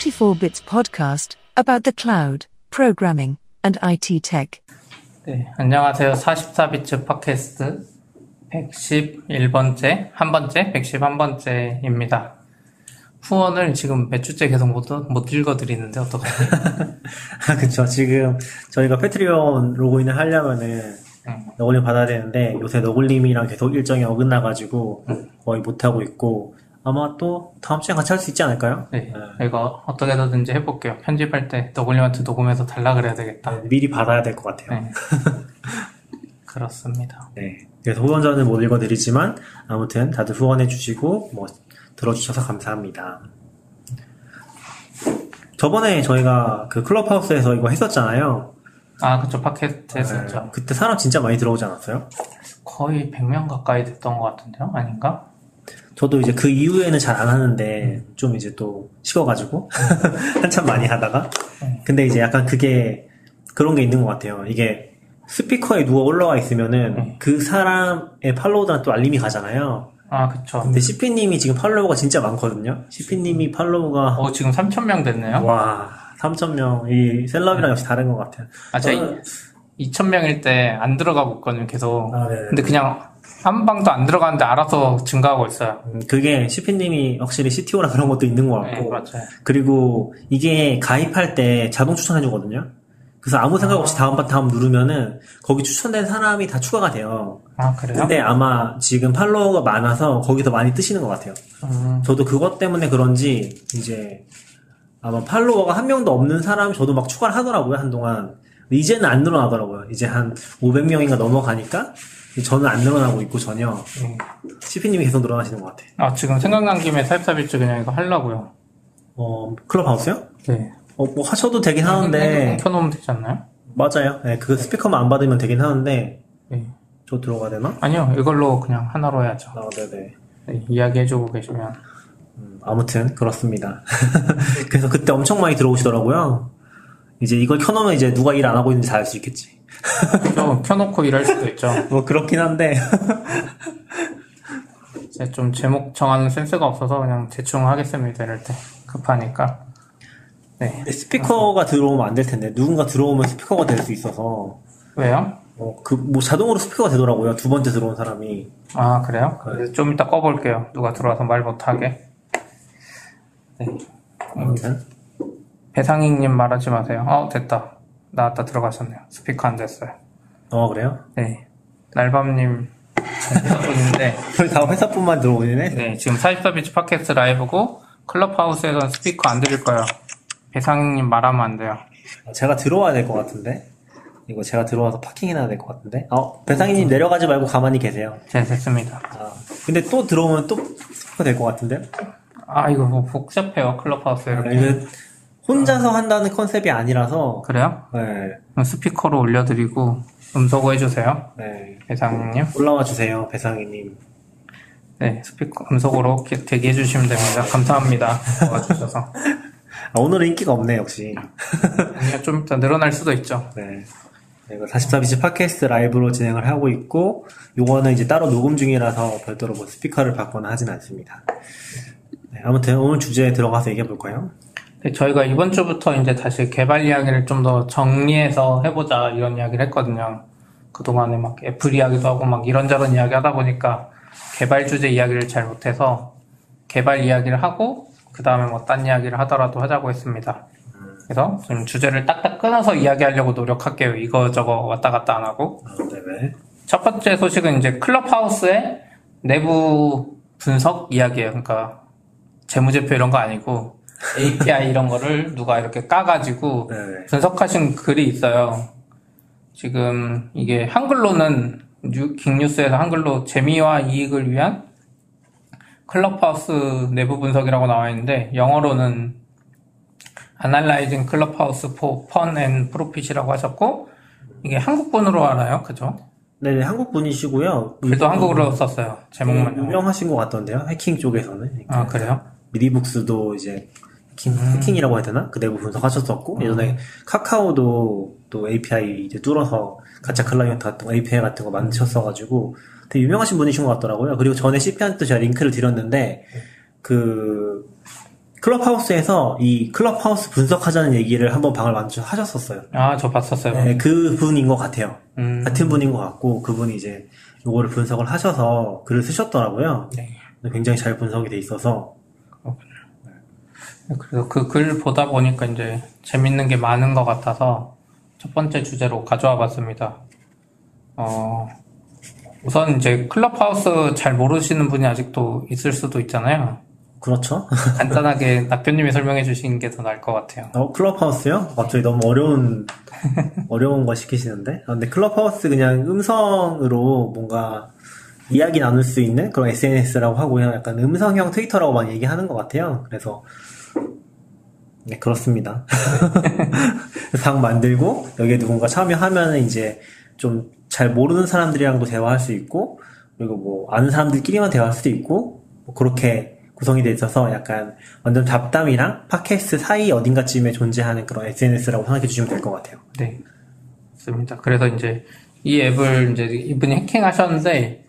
44 Bits podcast about the cloud, programming, and IT tech. 네, 안녕하세요. 44비츠 팟캐스트 111번째, 한 번째, 111번째입니다. 후원을 지금 몇 주째 계속 못, 못 읽어드리는데 어떡하지? 아, 그쵸. 지금 저희가 패트리온 로그인을 하려면은 응. 너굴림 받아야 되는데 요새 너굴림이랑 계속 일정이 어긋나가지고 거의 못하고 있고 아마 또 다음 주에 같이 할 수 있지 않을까요? 네, 이거 어떻게든지 해볼게요. 편집할 때 너굴님한테 녹음해서 달라 그래야 되겠다. 네, 미리 받아야 될 것 같아요. 네. 그렇습니다. 네. 그래서 후원자는 못 읽어드리지만 아무튼 다들 후원해주시고 뭐 들어주셔서 감사합니다. 저번에 저희가 그 클럽하우스에서 이거 했었잖아요. 아, 그쵸. 팟캐스트 했었죠. 네, 그때 사람 진짜 많이 들어오지 않았어요? 거의 100명 가까이 됐던 것 같은데요? 아닌가? 저도 이제 그 이후에는 잘 안 하는데 좀 이제 또 식어가지고 한참 많이 하다가 근데 이제 약간 그게 그런 게 있는 것 같아요. 이게 스피커에 누가 올라와 있으면은 네. 그 사람의 팔로우들한테 또 알림이 가잖아요. 아, 그쵸. 근데 CP님이 지금 팔로워가 진짜 많거든요. CP님이 팔로우가 어, 지금 3,000명 됐네요? 와 3,000명 이 셀럽이랑 역시 다른 것 같아요. 아, 제가 저는- 2,000명일 때 안 들어가고 있거든요, 계속. 아, 네. 근데 그냥 한 방도 안 들어가는데 알아서 증가하고 있어요. 음, 그게 CP님이 확실히 CTO라 그런 것도 있는 것 네, 같고 맞아요. 그리고 이게 가입할 때 자동 추천해주거든요. 그래서 아무 생각 없이 다음 번 다음 누르면은 거기 추천된 사람이 다 추가가 돼요. 아, 그래요? 근데 아마 지금 팔로워가 많아서 거기서 많이 뜨시는 것 같아요. 음, 저도 그것 때문에 그런지 이제 아마 팔로워가 한 명도 없는 사람 저도 막 추가를 하더라고요 한동안. 이제는 안 늘어나더라고요. 이제 한 500명인가 넘어가니까 저는 안 늘어나고 있고 전혀 음. CP님이 계속 늘어나시는 것 같아요. 아, 지금 생각난 김에 살사비츠 그냥 이거 하려고요. 어 클럽하우스요? 네. 어, 뭐 하셔도 되긴 하는데 켜놓으면 되지 않나요? 맞아요. 네, 그 스피커만 안 받으면 되긴 하는데 네. 저 들어가야 되나? 아니요, 이걸로 그냥 하나로 해야죠. 아, 네네. 네, 이야기해주고 계시면. 음, 아무튼 그렇습니다. 그래서 그때 엄청 많이 들어오시더라고요. 이제 이걸 켜놓으면 이제 누가 일 안 하고 있는지 다 알 수 있겠지. 또 켜놓고 일할 수도 있죠. 뭐 그렇긴 한데 제가 좀 제목 정하는 센스가 없어서 그냥 대충 하겠습니다, 이럴 때. 급하니까. 네. 스피커가 들어오면 안 될 텐데 누군가 들어오면 스피커가 될 수 있어서 왜요? 어, 그 뭐 자동으로 스피커가 되더라고요. 두 번째 들어온 사람이. 아, 그래요? 그래서 좀 이따 꺼볼게요. 누가 들어와서 말 못하게. 네. 아무튼 배상익님 말하지 마세요. 어, 됐다. 나왔다 들어가셨네요. 스피커 안 됐어요. 어 그래요? 네. 날밤님 분인데, 저희 다 회사뿐만 들어오네. 네, 지금 44비치 팟캐스트 라이브고, 클럽하우스에서는 스피커 안 드릴 거예요. 배상익님 말하면 안 돼요. 제가 들어와야 될 것 같은데. 이거 제가 들어와서 파킹해놔야 될 것 같은데. 어 배상희님 내려가지 말고 가만히 계세요. 네, 됐습니다. 아, 근데 또 들어오면 또 스피커 될 것 같은데요? 아, 이거 뭐 복잡해요, 클럽하우스 이렇게. 이거 혼자서 한다는 컨셉이 아니라서, 그래요? 네, 스피커로 올려드리고, 음소거 해주세요. 네. 배상익님. 올라와 주세요, 배상희님. 네, 스피커 게- 대기해 주시면 됩니다. 감사합니다. 도와주셔서. 아, 오늘은 인기가 없네, 역시. 아니요, 좀 이따 늘어날 수도 있죠. 네. 네, 이거 44bits 팟캐스트 라이브로 진행을 하고 있고, 요거는 이제 따로 녹음 중이라서 별도로 뭐 스피커를 받거나 하진 않습니다. 네, 아무튼 오늘 주제에 들어가서 얘기해 볼까요? 네, 저희가 이번 주부터 이제 다시 개발 이야기를 좀 더 정리해서 해보자 이런 이야기를 했거든요. 그동안에 막 애플 이야기도 하고 막 이런저런 이야기 하다 보니까 개발 주제 이야기를 잘 못해서 개발 이야기를 하고 그 다음에 뭐 딴 이야기를 하더라도 하자고 했습니다. 그래서 좀 주제를 딱딱 끊어서 이야기하려고 노력할게요. 이거 저거 왔다 갔다 안 하고. 아. 첫 번째 소식은 이제 클럽하우스의 내부 분석 이야기예요. 그러니까 재무제표 이런 거 아니고 API 이런 거를 누가 이렇게 까가지고 네. 분석하신 글이 있어요. 지금 이게 한글로는 뉴- 긱뉴스에서 한글로 재미와 이익을 위한 클럽하우스 내부 분석이라고 나와 있는데 영어로는 Analyzing Clubhouse for Fun and Profit이라고 하셨고 이게 한국분으로 알아요, 그죠? 네네, 한국 분이시고요. 글도 한국어로 썼어요. 제목만. 네, 유명하신 것 같던데요. 해킹 쪽에서는. 아, 그래요? 미디북스도 이제 해킹, 음. 해킹이라고 해야 되나? 그 내부 분석하셨었고 예전에 카카오도 또 API 이제 뚫어서 가짜 클라이언트 같은 거, API 같은 거 만드셨어가지고 되게 유명하신 분이신 것 같더라고요. 그리고 전에 CP한테 제가 링크를 드렸는데 그 클럽하우스에서 이 클럽하우스 분석하자는 얘기를 한번 방을 만들어 하셨었어요. 아, 저 봤었어요. 네, 그 분인 것 같아요. 음, 같은 분인 것 같고 그분이 이제 요거를 분석을 하셔서 글을 쓰셨더라고요. 네. 굉장히 잘 분석이 돼 있어서 그래서 그 글 보다 보니까 이제 재밌는 게 많은 것 같아서 첫 번째 주제로 가져와 봤습니다. 어, 우선 이제 클럽하우스 잘 모르시는 분이 아직도 있을 수도 있잖아요. 그렇죠. 간단하게 낙교님이 설명해 주시는 게 더 나을 것 같아요. 어, 클럽하우스요? 갑자기 너무 어려운 어려운 거 시키시는데. 아, 근데 클럽하우스 그냥 음성으로 뭔가 이야기 나눌 수 있는 그런 SNS라고 하고요. 약간 음성형 트위터라고 많이 얘기하는 것 같아요. 그래서 네 그렇습니다. 방 만들고 여기에 누군가 참여하면 이제 좀 잘 모르는 사람들이랑도 대화할 수 있고 그리고 뭐 아는 사람들끼리만 대화할 수도 있고 뭐 그렇게 구성이 돼 있어서 약간 완전 잡담이랑 팟캐스트 사이 어딘가쯤에 존재하는 그런 SNS라고 생각해 주시면 될 것 같아요. 네. 맞습니다. 그래서 이제 이 앱을 이제 이분이 해킹하셨는데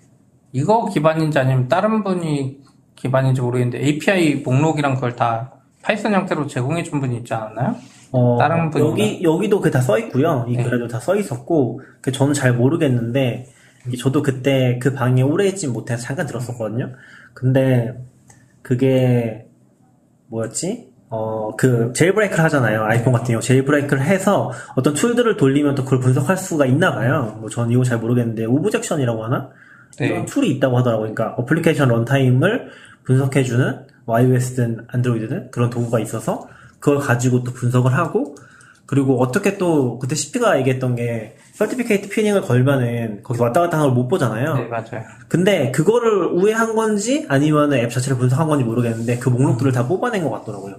이거 기반인지 아니면 다른 분이 기반인지 모르겠는데 API 목록이랑 그걸 다 파이썬 형태로 제공해 준 분이 있지 않았나요? 어, 다른 분인가? 여기 여기도 그 다 써 있고요. 이 네. 글에도 다 써 있었고 그 저는 잘 모르겠는데 저도 그때 그 방에 오래 있지 못해서 잠깐 들었었거든요. 근데 그게 뭐였지? 어, 그, jailbreak를 하잖아요. 아이폰 같은 경우. jailbreak를 해서 어떤 툴들을 돌리면 또 그걸 분석할 수가 있나 봐요. 뭐, 전 이거 잘 모르겠는데, Objection이라고 하나? 네. 이런 툴이 있다고 하더라고요. 그러니까, 어플리케이션 runtime을 분석해주는, 뭐 iOS든 안드로이드든 그런 도구가 있어서, 그걸 가지고 또 분석을 하고, 그리고 어떻게 또, 그때 CP가 얘기했던 게, certificate pinning을 걸면은, 거기 왔다 갔다 하는 걸 못 보잖아요. 네, 맞아요. 근데 그거를 우회한 건지 아니면 앱 자체를 분석한 건지 모르겠는데 그 목록들을 다 뽑아낸 것 같더라고요.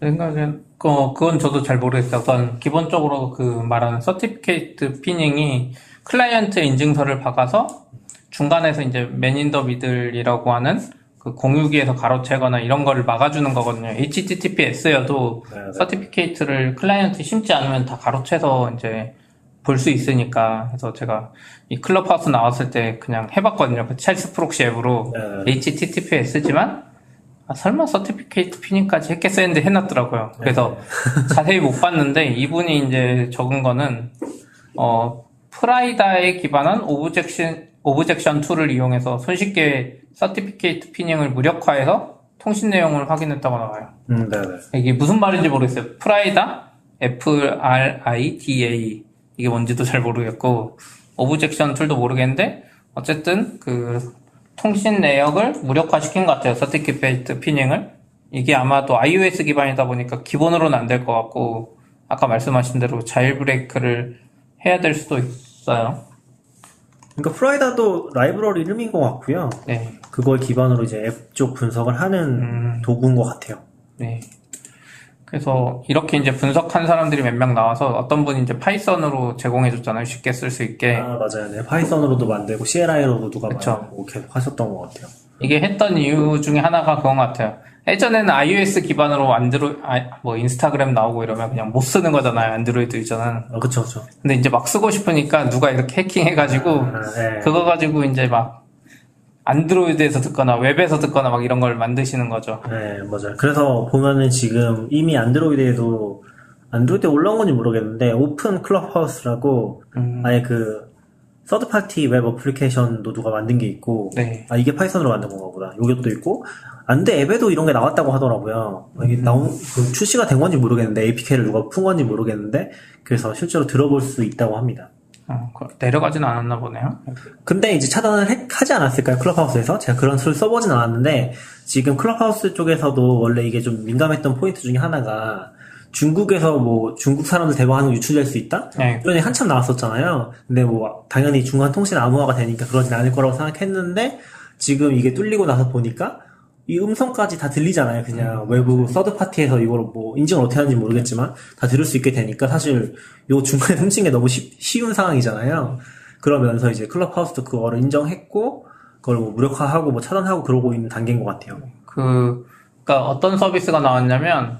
제 생각엔 그 그건 저도 잘 모르겠어요. 우선 기본적으로 그 말하는 certificate pinning이 클라이언트 인증서를 박아서 중간에서 이제 man in the middle이라고 하는 그 공유기에서 가로채거나 이런 거를 막아주는 거거든요. HTTPS여도 네, 네. certificate를 클라이언트 심지 않으면 다 가로채서 이제 볼 수 있으니까 그래서 제가 이 클럽하우스 나왔을 때 그냥 해봤거든요. 그 Charles Proxy 앱으로 네. HTTPS지만 아, 설마 certificate pinning까지 했겠어 했는데 해놨더라고요. 그래서 네. 자세히 못 봤는데 이분이 이제 적은 거는 어 Frida에 기반한 Objection Objection 툴을 이용해서 손쉽게 certificate pinning을 무력화해서 통신 내용을 확인했다고 나와요. 음, 네네. 이게 무슨 말인지 모르겠어요. 프라이다, F R I D A 이게 뭔지도 잘 모르겠고 Objection tool도 모르겠는데 어쨌든 그 통신 내역을 무력화시킨 것 같아요. certificate pinning을 이게 아마도 iOS 기반이다 보니까 기본으로는 안 될 것 같고 아까 말씀하신 대로 jailbreak를 해야 될 수도 있어요. 그러니까 Frida도 라이브러리 이름인 것 같고요. 네, 그걸 기반으로 이제 앱 쪽 분석을 하는 음. 도구인 것 같아요. 네. 그래서 이렇게 이제 분석한 사람들이 몇 명 나와서 어떤 분이 이제 Python으로 제공해 줬잖아요. 쉽게 쓸 수 있게. 아 맞아요. 네. Python으로도 만들고 CLI로도 누가. 만들고 계속 하셨던 것 같아요. 이게 했던 이유 중에 하나가 그건 것 같아요. 예전에는 iOS 기반으로 안드로 아, 뭐 인스타그램 나오고 이러면 그냥 못 쓰는 거잖아요. 안드로이드 user는. 아, 그쵸 그쵸. 근데 이제 막 쓰고 싶으니까 누가 이렇게 해킹해가지고 아, 네. 그거 가지고 이제 막 안드로이드에서 듣거나 웹에서 듣거나 막 이런 걸 만드시는 거죠. 네, 맞아요. 그래서 보면은 지금 이미 안드로이드에도 안드로이드에 올라온 건지 모르겠는데 Open Clubhouse라고 음, 아예 그 third party 웹 application도 누가 만든 게 있고 네. 아 이게 Python으로 만든 건가 보다. 요것도 있고 안드 앱에도 이런 게 나왔다고 하더라고요. 이게 나온 그 출시가 된 건지 모르겠는데 APK를 누가 푼 건지 모르겠는데 그래서 실제로 들어볼 수 있다고 합니다. 어, 그- 내려가지는 않았나 보네요. 근데 이제 차단을 해- 하지 않았을까요? Clubhouse에서? 제가 그런 수를 써보진 않았는데, 지금 클럽하우스 쪽에서도 원래 이게 좀 민감했던 포인트 중에 하나가, 중국에서 뭐, 중국 사람들 대화하는 거 유출될 수 있다? 네. 이런 게 한참 나왔었잖아요. 근데 뭐, 당연히 중간 통신 암호화가 되니까 그러진 않을 거라고 생각했는데, 지금 이게 뚫리고 나서 보니까, 이 음성까지 다 들리잖아요. 그냥 외부 서드 파티에서 이걸 뭐 인증을 어떻게 하는지 모르겠지만 다 들을 수 있게 되니까 사실 요 중간에 훔친 게 너무 쉽- 쉬운 상황이잖아요. 그러면서 이제 클럽하우스도 그거를 인정했고 그걸 뭐 무력화하고 뭐 차단하고 그러고 있는 단계인 것 같아요. 그, 그니까 어떤 서비스가 나왔냐면,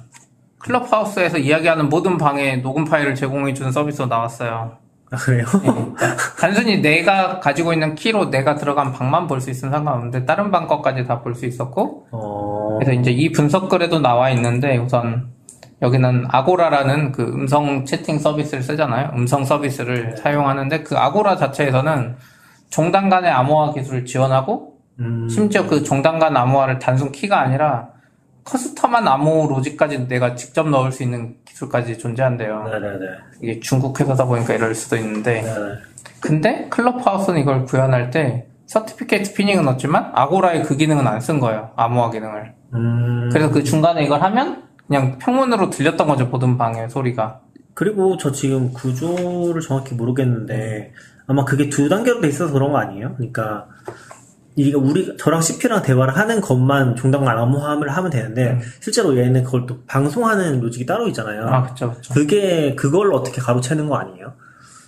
클럽하우스에서 이야기하는 모든 방에 녹음 파일을 제공해 주는 서비스가 나왔어요. 아 그래요? 그러니까 단순히 내가 가지고 있는 키로 내가 들어간 방만 볼 수 있으면 상관없는데, 다른 방 것까지 다 볼 수 있었고, 어 어. 그래서 이제 이 분석 글에도 나와 있는데 우선 여기는 아고라라는 그 음성 채팅 서비스를 쓰잖아요. 음성 서비스를 사용하는데 그 아고라 자체에서는 종단 간의 암호화 기술을 지원하고 음, 심지어 그 종단 간 암호화를 단순 키가 아니라 custom한 암호 logic까지 내가 직접 넣을 수 있는 기술까지 존재한대요. 네네네. 이게 중국 회사다 보니까 이럴 수도 있는데 네네. 근데 Clubhouse는 이걸 구현할 때 certificate pinning은 넣었지만 Agora의 그 기능은 안 쓴 거예요. 암호화 기능을. 음, 그래서 그 중간에 이걸 하면 그냥 평문으로 들렸던 거죠. 보던 방의 소리가. 그리고 저 지금 구조를 정확히 모르겠는데 아마 그게 두 단계로 돼 있어서 그런 거 아니에요? 그러니까 이게 우리 저랑 CP랑 대화를 하는 것만 종단간 암호화를 하면 되는데 실제로 얘는 그걸 또 방송하는 로직이 따로 있잖아요. 아, 그쵸, 그쵸. 그게 그걸 어떻게 가로채는 거 아니에요?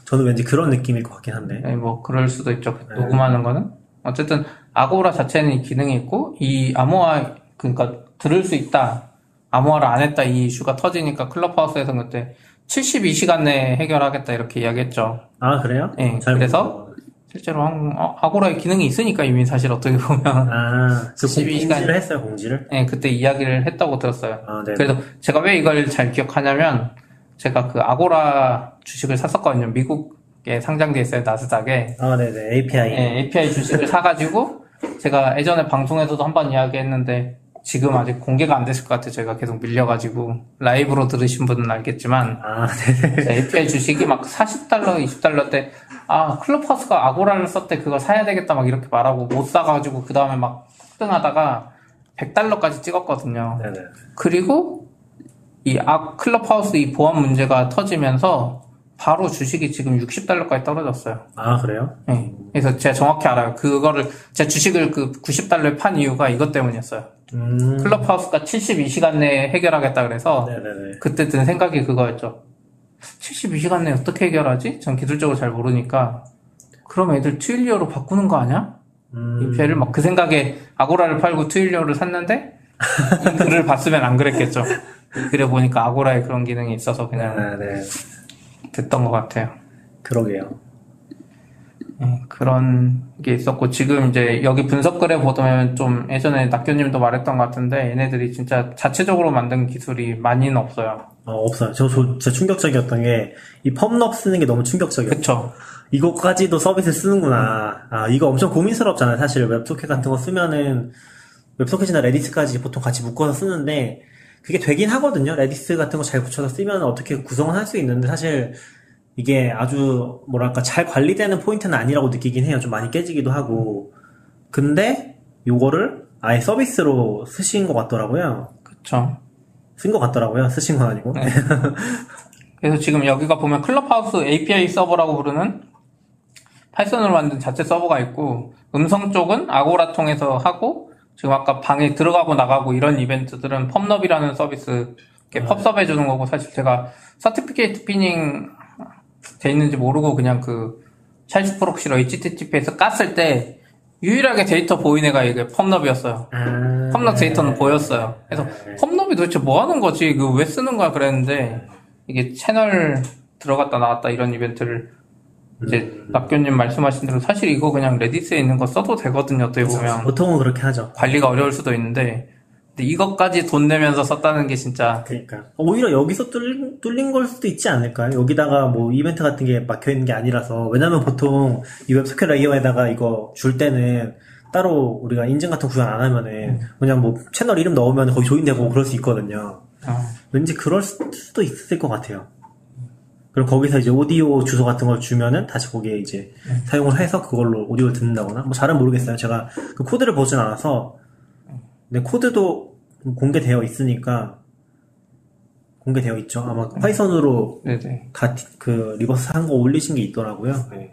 저는 왠지 그런 느낌일 것 같긴 한데. 네, 뭐 그럴 수도 있죠. 그 녹음하는 거는 어쨌든 아고라 자체는 이 기능이 있고 이 암호화 그러니까 들을 수 있다. 암호화를 안 했다 이 이슈가 터지니까 클럽하우스에서 그때 72시간 내에 해결하겠다 이렇게 이야기했죠. 아 그래요? 네, 잘 그래서 모르겠어요. 실제로 한, 어, 아고라의 기능이 있으니까 이미 사실 어떻게 보면 아, 그 12 시간. 공지를 했어요 공지를. 네, 그때 이야기를 했다고 들었어요. 아 네. 그래서 제가 왜 이걸 잘 기억하냐면 제가 그 아고라 주식을 샀었거든요. 미국에 상장돼 있어요 나스닥에. 아 네네 API. 네, API 주식을 사가지고 제가 예전에 방송에서도 한 번 이야기했는데 지금 아직 공개가 안 됐을 것 같아요. 제가 계속 밀려가지고 라이브로 들으신 분은 알겠지만 아 네. 제 API 주식이 막 40달러, 20달러 때 아, 클럽하우스가 아고라를 썼대 그거 사야 되겠다 막 이렇게 말하고 못 사가지고 그 다음에 막 폭등하다가 100달러까지 찍었거든요. 네네. 그리고 이 아, 클럽하우스 이 보안 문제가 터지면서 바로 주식이 지금 60달러까지 떨어졌어요. 아 그래요? 네. 그래서 제가 정확히 알아요. 그거를 제가 주식을 그 90달러에 판 이유가 이것 때문이었어요. 음. 클럽하우스가 72시간 내에 해결하겠다 그래서 네네네. 그때 든 생각이 그거였죠. 72시간 내에 어떻게 해결하지? 전 기술적으로 잘 모르니까 그럼 애들 트윌리어로 바꾸는 거 아니야? 음. 이 배를 막 그 생각에 아고라를 팔고 트윌리어를 샀는데 이 글을 봤으면 안 그랬겠죠. 그래 보니까 아고라에 그런 기능이 있어서 그냥 네네. 됐던 것 같아요. 그러게요. 예, 그런 게 있었고 지금 이제 여기 분석글에 보면 좀 예전에 낙교님도 말했던 것 같은데 얘네들이 진짜 자체적으로 만든 기술이 많이는 없어요. 어, 없어요. 저, 저 진짜 충격적이었던 게 이 PubNub 쓰는 게 너무 충격적이었어요. 그쵸? 이거까지도 서비스 쓰는구나. 아, 이거 엄청 고민스럽잖아요. 사실 WebSocket 같은 거 쓰면은 WebSocket이나 Redis까지 보통 같이 묶어서 쓰는데 그게 되긴 하거든요. Redis 같은 거 잘 붙여서 쓰면 어떻게 구성을 할 수 있는데 사실 이게 아주 뭐랄까 잘 관리되는 포인트는 아니라고 느끼긴 해요. 좀 많이 깨지기도 하고. 근데 요거를 아예 서비스로 쓰신 것 같더라고요. 그쵸? 쓴 것 같더라고요. 쓰신 건 아니고. 그래서 지금 여기가 보면 Clubhouse API 서버라고 부르는 Python으로 만든 자체 서버가 있고 음성 쪽은 아고라 통해서 하고 지금 아까 방에 들어가고 나가고 이런 이벤트들은 PubNub이라는 서비스 이렇게 pub/sub 해주는 거고 사실 제가 certificate pinning 돼 있는지 모르고 그냥 그 Charles Proxy로 HTTP에서 깠을 때 유일하게 데이터 보인 애가 이게 PubNub이었어요. 아, PubNub 데이터는 보였어요. 그래서 네. PubNub이 도대체 뭐 하는 거지? 그 왜 쓰는 거야? 그랬는데 이게 채널 들어갔다 나왔다 이런 이벤트를 이제 음. 낙교님 말씀하신 대로 사실 이거 그냥 Redis에 있는 거 써도 되거든요. 어떻게 보면 보통은 그렇게 하죠. 관리가 어려울 수도 있는데 근데 이것까지 돈 내면서 썼다는 게 진짜 그러니까 오히려 여기서 뚫린, 뚫린 걸 수도 있지 않을까요? 여기다가 뭐 이벤트 같은 게 막혀 있는 게 아니라서 왜냐면 보통 이 WebSocket layer에다가 이거 줄 때는 따로 우리가 인증 같은 구현 안 하면은 그냥 뭐 채널 이름 넣으면 거기 join되고 그럴 수 있거든요. 어, 왠지 그럴 수- 수도 있을 것 같아요. 그럼 거기서 이제 오디오 주소 같은 걸 주면은 다시 거기에 이제 사용을 해서 그걸로 오디오를 듣는다거나 뭐 잘은 모르겠어요. 제가 그 코드를 보진 않아서 근데 코드도 공개되어 있으니까 공개되어 있죠. 아마 Python으로 네네 다 그 reverse 한 거 올리신 게 있더라고요. 네.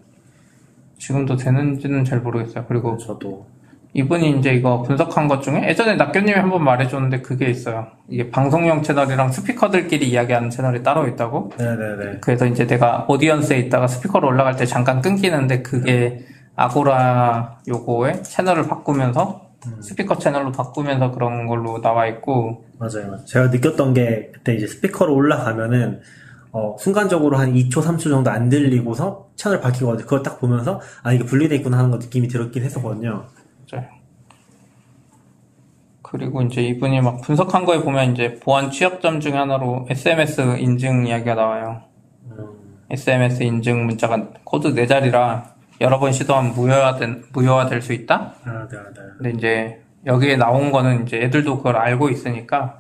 지금도 되는지는 잘 모르겠어요. 그리고 저도 이분이 이제 이거 분석한 것 중에 예전에 낙교님이 한번 말해줬는데 그게 있어요. 이게 방송용 채널이랑 스피커들끼리 이야기하는 채널이 따로 있다고. 네네네. 그래서 이제 내가 audience에 있다가 스피커로 올라갈 때 잠깐 끊기는데 그게 아고라 요거에 채널을 바꾸면서 스피커 채널로 바꾸면서 그런 걸로 나와 있고 맞아요. 맞아요. 제가 느꼈던 게 그때 이제 스피커로 올라가면은 어, 순간적으로 한 2초, 3초 정도 안 들리고서 채널 바뀌거든요. 그걸 딱 보면서 아 이게 분리돼 있구나 하는 거 느낌이 들었긴 했었거든요. 맞아요. 그리고 이제 이분이 막 분석한 거에 보면 이제 보안 취약점 중에 하나로 SMS 인증 이야기가 나와요. SMS 인증 문자가 코드 4자리라 여러 번 시도하면 무효화된, 무효화될 수 있다? 아, 네, 네. 근데 이제 여기에 나온 거는 이제 애들도 그걸 알고 있으니까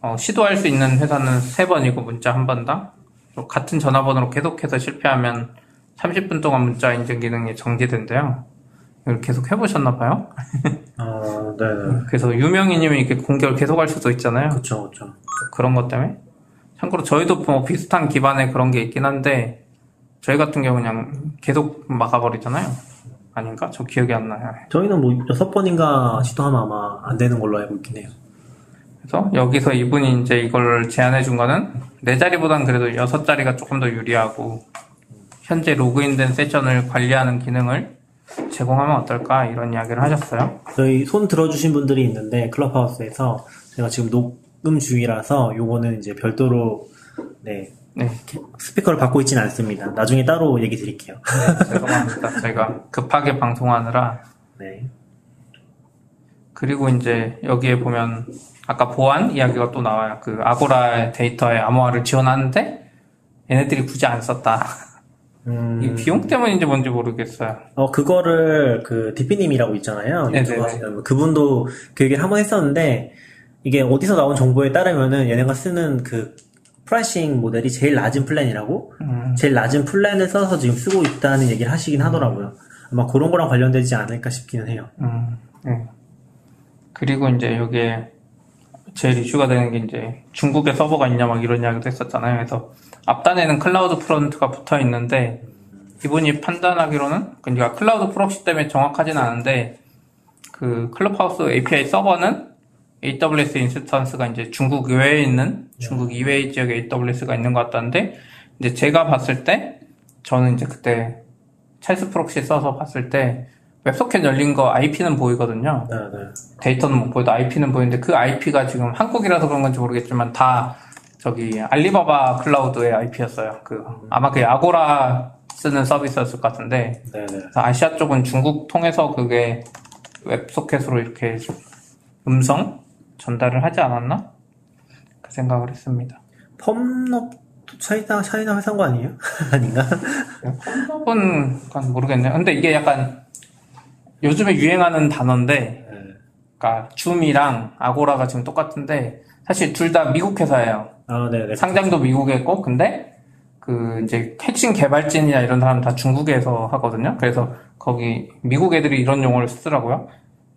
어, 시도할 수 있는 횟수는 세 번이고 문자 한 번당 또 같은 전화번호로 계속해서 실패하면 30분 동안 문자 인증 기능이 정지된대요. 이걸 계속 해보셨나 봐요. 아, 네, 네. 그래서 유명인이면 이렇게 공격을 계속할 수도 있잖아요. 그쵸, 그쵸. 그런 것 때문에. 참고로 저희도 뭐 비슷한 기반의 그런 게 있긴 한데 저희 같은 경우 그냥 계속 막아버리잖아요. 아닌가? 저 기억이 안 나요. 저희는 뭐 여섯 번인가 시도하면 아마 안 되는 걸로 알고 있긴 해요. 그래서 여기서 이분이 이제 이걸 제안해 준 거는 네 자리보단 그래도 여섯 자리가 조금 더 유리하고 현재 로그인된 세션을 관리하는 기능을 제공하면 어떨까 이런 이야기를 하셨어요. 저희 손 들어주신 분들이 있는데 클럽하우스에서 제가 지금 녹음 중이라서 요거는 이제 별도로 네 네, 스피커를 받고 있지는 않습니다. 나중에 따로 얘기 드릴게요. 네 죄송합니다. 제가 급하게 방송하느라 네. 그리고 이제 여기에 보면 아까 보안 이야기가 또 나와요. 그 아고라 데이터에 암호화를 지원하는데 얘네들이 굳이 안 썼다. 음, 이 비용 때문인지 뭔지 모르겠어요. 어 그거를 그 디피님이라고 있잖아요. 네네네. 유튜브 하시는 그분도 그 얘기를 한번 했었는데 이게 어디서 나온 정보에 따르면은 얘네가 쓰는 그 pricing 모델이 제일 낮은 플랜이라고 음, 제일 낮은 플랜을 써서 지금 쓰고 있다는 얘기를 하시긴 하더라고요. 아마 그런 거랑 관련되지 않을까 싶기는 해요. 음, 네. 그리고 이제 여기에 제일 이슈가 되는 게 이제 중국에 서버가 있냐 막 이런 이야기도 했었잖아요. 그래서 앞단에는 CloudFront가 붙어 있는데 이분이 판단하기로는 그러니까 cloud proxy 때문에 정확하진 않은데 그 Clubhouse API 서버는 AWS instance가 이제 중국 외에 있는 중국 이외의 지역에 AWS가 있는 것 같다는데 이제 제가 봤을 때 저는 이제 그때 Charles Proxy 써서 봤을 때 WebSocket 열린 거 IP는 보이거든요. 네, 네. 데이터는 못 보여도 IP는 보이는데 그 IP가 지금 한국이라서 그런 건지 모르겠지만 다 저기 알리바바 클라우드의 IP였어요. 그 아마 그 아고라 쓰는 서비스였을 것 같은데 네, 네. 아시아 쪽은 중국 통해서 그게 웹소켓으로 이렇게 음성 전달을 하지 않았나? 그 생각을 했습니다. 펌업도 차이나 차이나 회사인 거 아니에요? 아닌가? 약간 모르겠네요. 근데 이게 약간 요즘에 유행하는 단어인데 네. 그러니까 줌이랑 아고라가 지금 똑같은데 사실 둘 다 미국 회사예요. 아, 네, 네. 상장도 미국에 있고 근데 그 이제 핵심 개발진이나 이런 사람 다 중국에서 하거든요. 그래서 거기 미국 애들이 이런 용어를 쓰더라고요.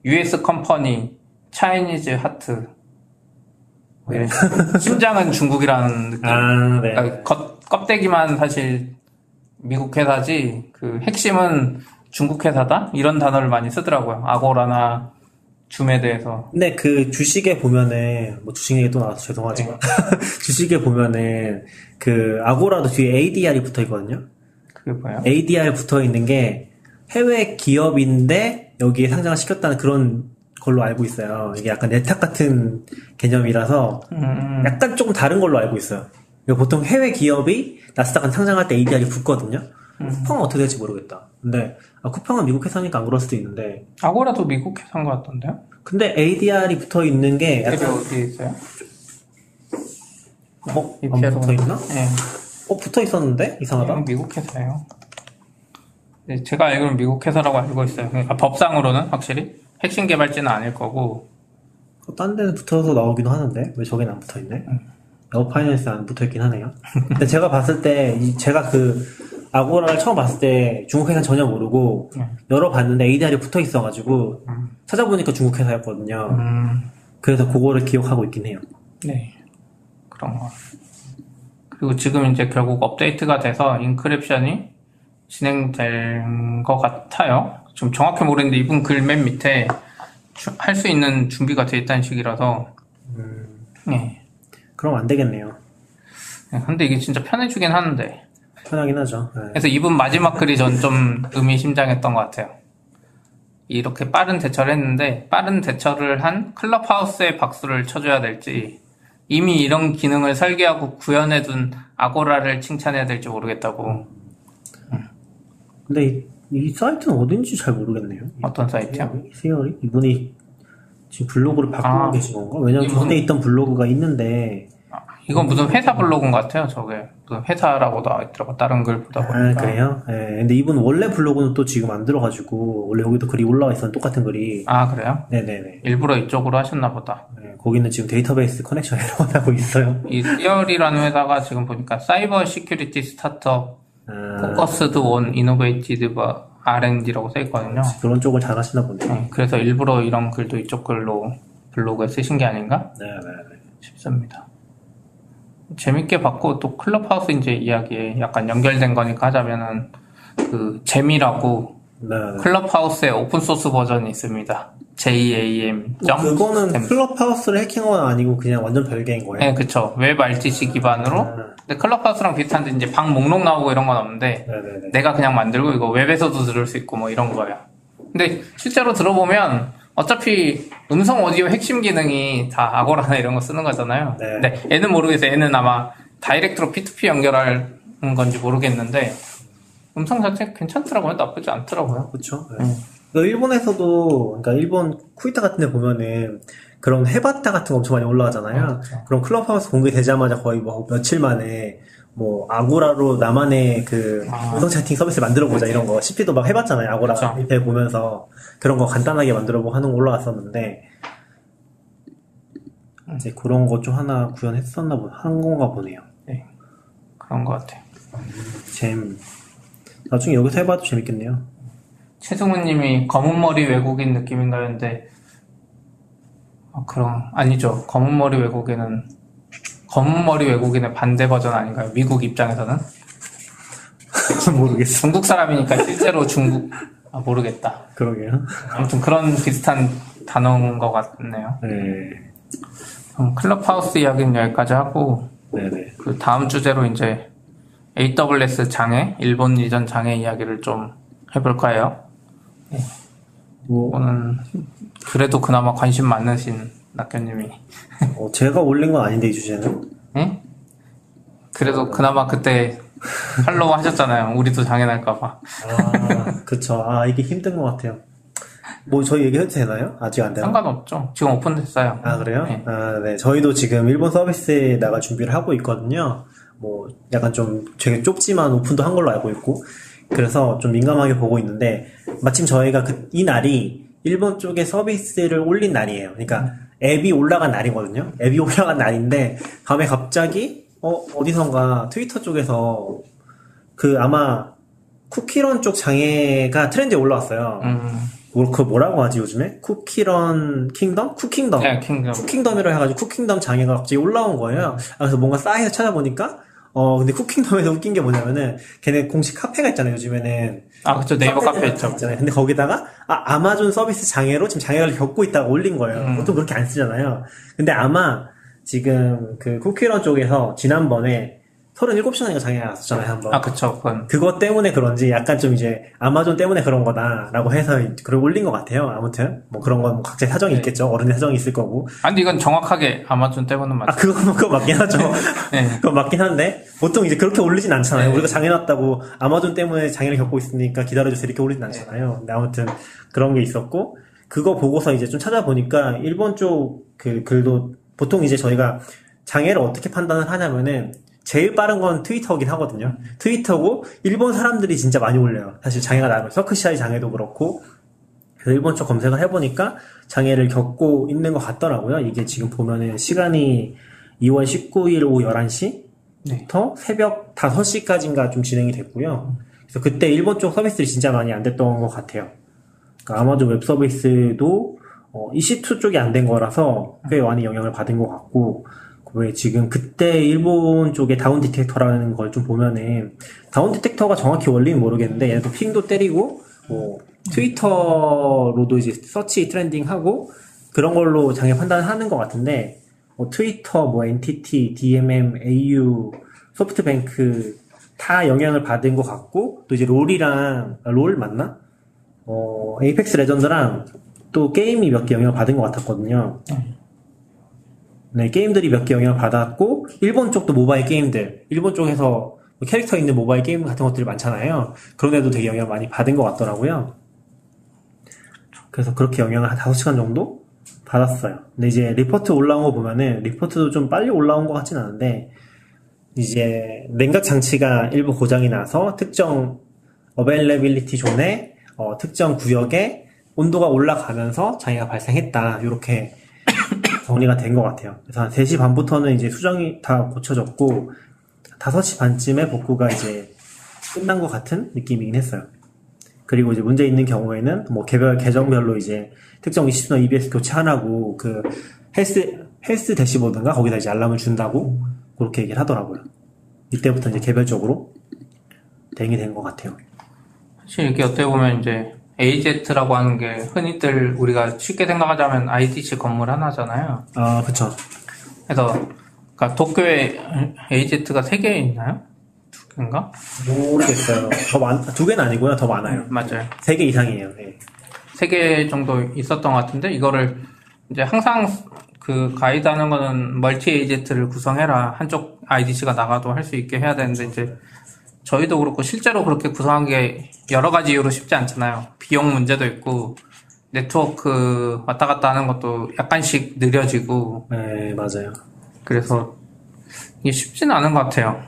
US 컴퍼니, 차이니즈 하트. 뭐 이런 식으로. 심장은 중국이라는 느낌. 아, 네. 그러니까 겉, 껍데기만 사실 미국 회사지 그 핵심은 중국 회사다 이런 단어를 많이 쓰더라고요. 아고라나 줌에 대해서. 근데 그 주식에 보면은 뭐 주식 얘기 또 나와서 죄송하지만 주식에 보면은 그 아고라도 뒤에 ADR이 붙어 있거든요. 그게 뭐예요? ADR 붙어 있는 게 해외 기업인데 여기에 상장을 시켰다는 그런 걸로 알고 있어요. 이게 약간 네탁 같은 개념이라서 음, 약간 조금 다른 걸로 알고 있어요. 보통 해외 기업이 나스닥은 상장할 때 ADR이 붙거든요. 쿠팡은 어떻게 될지 모르겠다. 근데 아, 쿠팡은 미국 회사니까 안 그럴 수도 있는데 아고라도 미국 회사인 것 같던데요? 근데 ADR이 붙어 있는 게 약간 어디에 있어요? 어? 이 안. 붙어 있나? 네. 어 붙어 있었는데 이상하다. 미국 회사예요. 네, 제가 알기로는 미국 회사라고 알고 있어요. 그러니까 법상으로는 확실히 핵심 개발지는 아닐 거고 어, 딴 데는 붙어서 나오기도 하는데 왜 저긴 안 붙어 있네? 에어 파이낸스 안 붙어 있긴 하네요. 근데 제가 봤을 때 이- 제가 그 아고라를 처음 봤을 때 중국 회사 전혀 모르고 네. 열어봤는데 ADR이 붙어 있어가지고 찾아보니까 중국 회사였거든요. 음, 그래서 그거를 기억하고 있긴 해요. 네 그런 거. 그리고 지금 이제 결국 업데이트가 돼서 encryption이 진행된 것 같아요. 좀 정확히 모르겠는데 이분 글 맨 밑에 할 수 있는 준비가 돼 있다는 식이라서 네. 그럼 안 되겠네요. 네, 근데 이게 진짜 편해지긴 하는데 편하긴 하죠. 네. 그래서 이분 마지막 글이 전 좀 의미심장했던 것 같아요. 이렇게 빠른 대처를 했는데 빠른 대처를 한 클럽하우스에 박수를 쳐줘야 될지 이미 이런 기능을 설계하고 구현해둔 아고라를 칭찬해야 될지 모르겠다고 근데 이, 이 사이트는 어딘지 잘 모르겠네요. 어떤 사이트요? 세열이? 이분이 지금 블로그를 바꾸고 아. 계신 건가? 왜냐면 이분- 전에 있던 블로그가 있는데 이건 무슨 회사 블로그인 것 같아요. 저게 무슨 회사라고 나와 있더라고. 다른 글 보다 아 보니까. 그래요? 예. 근데 이분 원래 블로그는 또 지금 안 들어가지고 원래 여기도 글이 올라와 있었는 똑같은 글이 아 그래요? 네네네. 일부러 이쪽으로 하셨나 보다. 예, 거기는 지금 데이터베이스 connection 에러가 나고 있어요. 이 리얼이라는 회사가 지금 보니까 cyber security startup 아, focused on innovative R&D라고 써 있거든요. 그런 쪽을 잘 하시나 보네. 네, 그래서 일부러 이런 글도 이쪽 글로 블로그에 쓰신 게 아닌가 네네네. 싶습니다. 재밌게 봤고 또 클럽하우스 이제 이야기에 약간 연결된 거니까 하자면은 그 JAM이라고 네네. 클럽하우스의 오픈 소스 버전이 있습니다. JAM. 뭐 그거는 클럽하우스를 해킹한 건 아니고 그냥 완전 별개인 거예요. 네, 그쵸. WebRTC 기반으로. 아, 근데 클럽하우스랑 비슷한데 이제 방 목록 나오고 이런 건 없는데 네네네. 내가 그냥 만들고 이거 웹에서도 들을 수 있고 뭐 이런 거예요. 근데 실제로 들어보면 어차피 음성 오디오 핵심 기능이 다 아고라나 이런 거 쓰는 거잖아요. 네. 근데 얘는 모르겠어요. 얘는 아마 다이렉트로 P2P 연결하는 건지 모르겠는데 음성 자체 괜찮더라고요. 나쁘지 않더라고요. 그렇죠. 음. 일본에서도 그러니까 일본 쿠이타 같은 데 보면은 그런 해봤다 같은 거 엄청 많이 올라가잖아요. 아, 그쵸. 그럼 클럽하우스 공개되자마자 거의 뭐 며칠 만에 뭐 아고라로 나만의 그 아. 음성 채팅 서비스 만들어 보자 이런 거 CP도 막 해봤잖아요. 아고라 그쵸. 밑에 보면서 그런 거 간단하게 만들어 보고 하는 거 올라갔었는데 이제 그런 거 좀 하나 구현했었나 보, 한 건가 보네요. 그런 것 같아요. 잼. 나중에 여기서 해봐도 재밌겠네요. 최승우님이 검은 머리 외국인 느낌인가요? 근데 아, 그럼 아니죠. 검은 머리 외국인은 검은 머리 외국인의 반대 버전 아닌가요? 미국 입장에서는 모르겠어. 중국 사람이니까 실제로 중국 아, 모르겠다. 그러게요. 아무튼 그런 비슷한 단어인 것 같네요. 네. 클럽하우스 이야기는 여기까지 하고 네네. 그 다음 주제로 이제 AWS 장애, 일본 이전 장애 이야기를 좀 해볼 거예요. 뭐, 이거는 그래도 그나마 관심 많으신 낙견님이 어, 제가 올린 건 아닌데, 이 주제는. 예? 그래도 그나마 그때 팔로우 하셨잖아요. 우리도 장애 날까봐. 아, 그쵸. 아, 이게 힘든 것 같아요. 뭐, 저희 얘기해도 되나요? 아직 안 되나? 상관없죠. 지금 오픈됐어요. 아, 그래요? 네. 아, 네. 저희도 지금 일본 서비스에 나갈 준비를 하고 있거든요. 뭐, 약간 좀 되게 좁지만 오픈도 한 걸로 알고 있고. 그래서 좀 민감하게 보고 있는데, 마침 저희가 그, 이 날이 일본 쪽에 서비스를 올린 날이에요. 그러니까 앱이 올라간 날이거든요. 앱이 올라간 날인데, 다음에 갑자기, 어, 어디선가 트위터 쪽에서 그 아마 쿠키런 쪽 장애가 트렌드에 올라왔어요. 음, 뭐, 그거 뭐라고 하지 요즘에? 쿠키런 킹덤? 쿠킹덤. 네, 킹덤. 쿠킹덤이라 해가지고 쿠킹덤 장애가 갑자기 올라온 거예요. 아, 그래서 뭔가 사이트 찾아보니까 어 근데 쿠킹덤에서 웃긴 게 뭐냐면은 걔네 공식 카페가 있잖아요 요즘에는 아, 그쵸. 네이버 카페 있죠. 있잖아요. 근데 거기다가 아 아마존 서비스 장애로 지금 장애를 겪고 있다고 올린 거예요. 음. 보통 그렇게 안 쓰잖아요. 근데 아마 지금 그 쿠키런 쪽에서 지난번에 37시간인가 장애가 왔었잖아요 한번. 아, 그쵸. 그건. 그것 때문에 그런지 약간 좀 이제 아마존 때문에 그런 거다라고 해서 그걸 올린 것 같아요. 아무튼 뭐 그런 건 각자의 사정이 네. 있겠죠. 어른의 사정이 있을 거고. 아, 근데 이건 정확하게 아마존 때문은 아 맞죠. 그거 그거 맞긴 하죠. 네. 그거 맞긴 한데 보통 이제 그렇게 올리진 않잖아요. 네. 우리가 장애 났다고 아마존 때문에 장애를 겪고 있으니까 기다려주세요 이렇게 올리진 않잖아요. 근데 아무튼 그런 게 있었고 그거 보고서 이제 좀 찾아보니까 일본 쪽 그 글도 보통 이제 저희가 장애를 어떻게 판단을 하냐면은 제일 빠른 건 트위터긴 하거든요. 트위터고 일본 사람들이 진짜 많이 올려요. 사실 장애가 나면 서크시아의 장애도 그렇고 그래서 일본 쪽 검색을 해보니까 장애를 겪고 있는 것 같더라고요. 이게 지금 보면은 시간이 2월 19일 오후 11시부터 네. 새벽 5시까지인가 좀 진행이 됐고요. 그래서 그때 일본 쪽 서비스들이 진짜 많이 안 됐던 것 같아요. 그러니까 아마존 웹 서비스도 어, EC2 쪽이 안 된 거라서 꽤 많이 영향을 받은 것 같고 왜 지금 그때 일본 쪽에 Downdetector라는 걸 좀 보면은 Downdetector가 정확히 원리는 모르겠는데 얘네도 ping도 때리고 뭐 트위터로도 이제 search trending하고 그런 걸로 장애 판단을 하는 것 같은데 뭐 트위터, 뭐 NTT, DMM, AU, 소프트뱅크 다 영향을 받은 것 같고 또 이제 롤이랑 아, 롤 맞나? 어 에이펙스 레전드랑 또 게임이 몇 개 영향을 받은 것 같았거든요. 네, 게임들이 몇 개 영향을 받았고, 일본 쪽도 모바일 게임들, 일본 쪽에서 뭐 캐릭터 있는 모바일 게임 같은 것들이 많잖아요. 그런 데도 되게 영향을 많이 받은 것 같더라고요. 그래서 그렇게 영향을 한 5시간 정도 받았어요. 근데 이제 리포트 올라온 거 보면은 리포트도 좀 빨리 올라온 것 같진 않은데 이제 냉각 장치가 일부 고장이 나서 특정 어벨레빌리티 존에 어, 특정 구역에 온도가 올라가면서 장애가 발생했다. 이렇게 정리가 된 것 같아요. 그래서 한 3시 반부터는 이제 수정이 다 고쳐졌고 5시 반쯤에 복구가 이제 끝난 것 같은 느낌이긴 했어요. 그리고 이제 문제 있는 경우에는 뭐 개별 계정별로 이제 특정 이슈나 EBS 교체하라고 그 헬스 헬스 대시보드인가 거기다 이제 알람을 준다고 그렇게 얘기를 하더라고요. 이때부터 이제 개별적으로 대응이 된 것 같아요. 사실 이게 어떻게 보면 이제 AZ라고 하는 게 흔히들 우리가 쉽게 생각하자면 IDC 건물 하나잖아요. 아 그쵸. 그래서 그러니까 도쿄에 AZ가 세개 있나요? 두 개인가? 모르겠어요. 더 많, 두 개는 아니고요. 더 많아요. 맞아요. 세 개 이상이에요. 네. 세개 정도 있었던 것 같은데 이거를 이제 항상 그 가이드 하는 거는 멀티 AZ를 구성해라 한쪽 IDC가 나가도 할 수 있게 해야 되는데 이제 저희도 그렇고 실제로 그렇게 구성한 게 여러 가지 이유로 쉽지 않잖아요. 비용 문제도 있고 네트워크 왔다 갔다 하는 것도 약간씩 느려지고 네 맞아요. 그래서 이게 쉽지는 않은 것 같아요.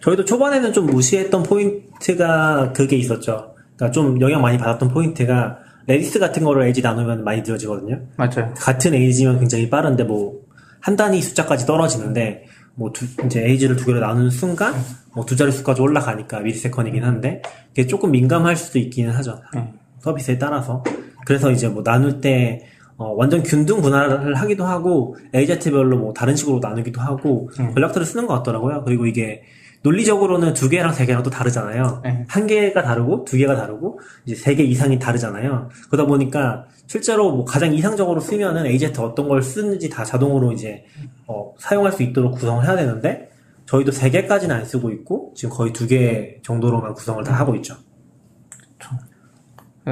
저희도 초반에는 좀 무시했던 포인트가 그게 있었죠. 그러니까 좀 영향 많이 받았던 포인트가 Redis 같은 거를 AZ 나누면 많이 느려지거든요. 맞아요. 같은 AZ면 굉장히 빠른데 뭐 한 단위 숫자까지 떨어지는데 뭐 두, 이제 AZ를 두 개로 나누는 순간 뭐 두 자릿수까지 올라가니까 millisecond이긴 한데 이게 조금 민감할 수도 있기는 하죠. 네. 서비스에 따라서. 그래서 이제 뭐 나눌 때 어, 완전 균등 분할을 하기도 하고 에이제트별로 뭐 다른 식으로 나누기도 하고 전략들을 쓰는 것 같더라고요. 그리고 이게 논리적으로는 두 개랑 세 개랑 또 다르잖아요. 네. 한 개가 다르고 두 개가 다르고 이제 세 개 이상이 다르잖아요. 그러다 보니까 실제로 뭐 가장 이상적으로 쓰면은 에이제트 어떤 걸 쓰는지 다 자동으로 이제 어, 사용할 수 있도록 구성을 해야 되는데 저희도 세 개까지는 안 쓰고 있고 지금 거의 두개 정도로만 구성을 다 하고 있죠.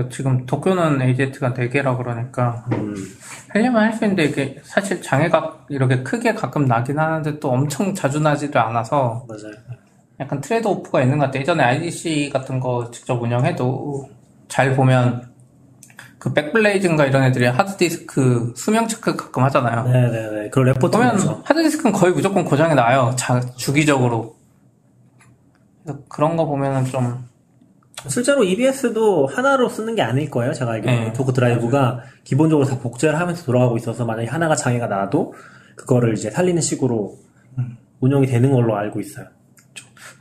지금 도쿄는 AZ가 4개라 그러니까 음, 하려면 할 수 있는데 이게 사실 장애가 이렇게 크게 가끔 나긴 하는데 또 엄청 자주 나지를 않아서 맞아요. 약간 trade off가 있는 것 같아요. 예전에 IDC 같은 거 직접 운영해도 잘 보면 그 Backblaze인가 이런 애들이 하드디스크 수명 체크 가끔 하잖아요. 네네네. 그런 레포트 보면 하드디스크는 거의 무조건 고장이 나요. 자, 주기적으로. 그래서 그런 거 보면은 좀 실제로 EBS도 하나로 쓰는 게 아닐 거예요. 제가 알기로는 네. 토크 드라이브가 기본적으로 다 복제를 하면서 돌아가고 있어서 만약에 하나가 장애가 나도 그거를 이제 살리는 식으로 운영이 되는 걸로 알고 있어요.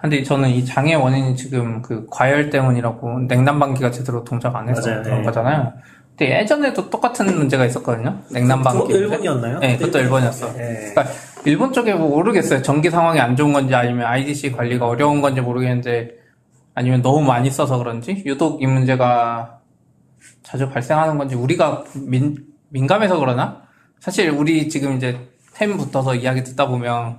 근데 저는 이 장애 원인이 지금 그 과열 때문이라고 냉난방기가 제대로 동작 안 해서 맞아요. 그런 네. 거잖아요. 근데 예전에도 똑같은 문제가 있었거든요. 냉난방기. 그것도 일본이었나요? 네, 그것도 일본이었어. 네. 그러니까 일본 쪽에 뭐 모르겠어요. 전기 상황이 안 좋은 건지 아니면 IDC 관리가 어려운 건지 모르겠는데 아니면 너무 많이 써서 그런지 유독 이 문제가 자주 발생하는 건지 우리가 민, 민감해서 그러나? 사실 우리 지금 이제 템 붙어서 이야기 듣다 보면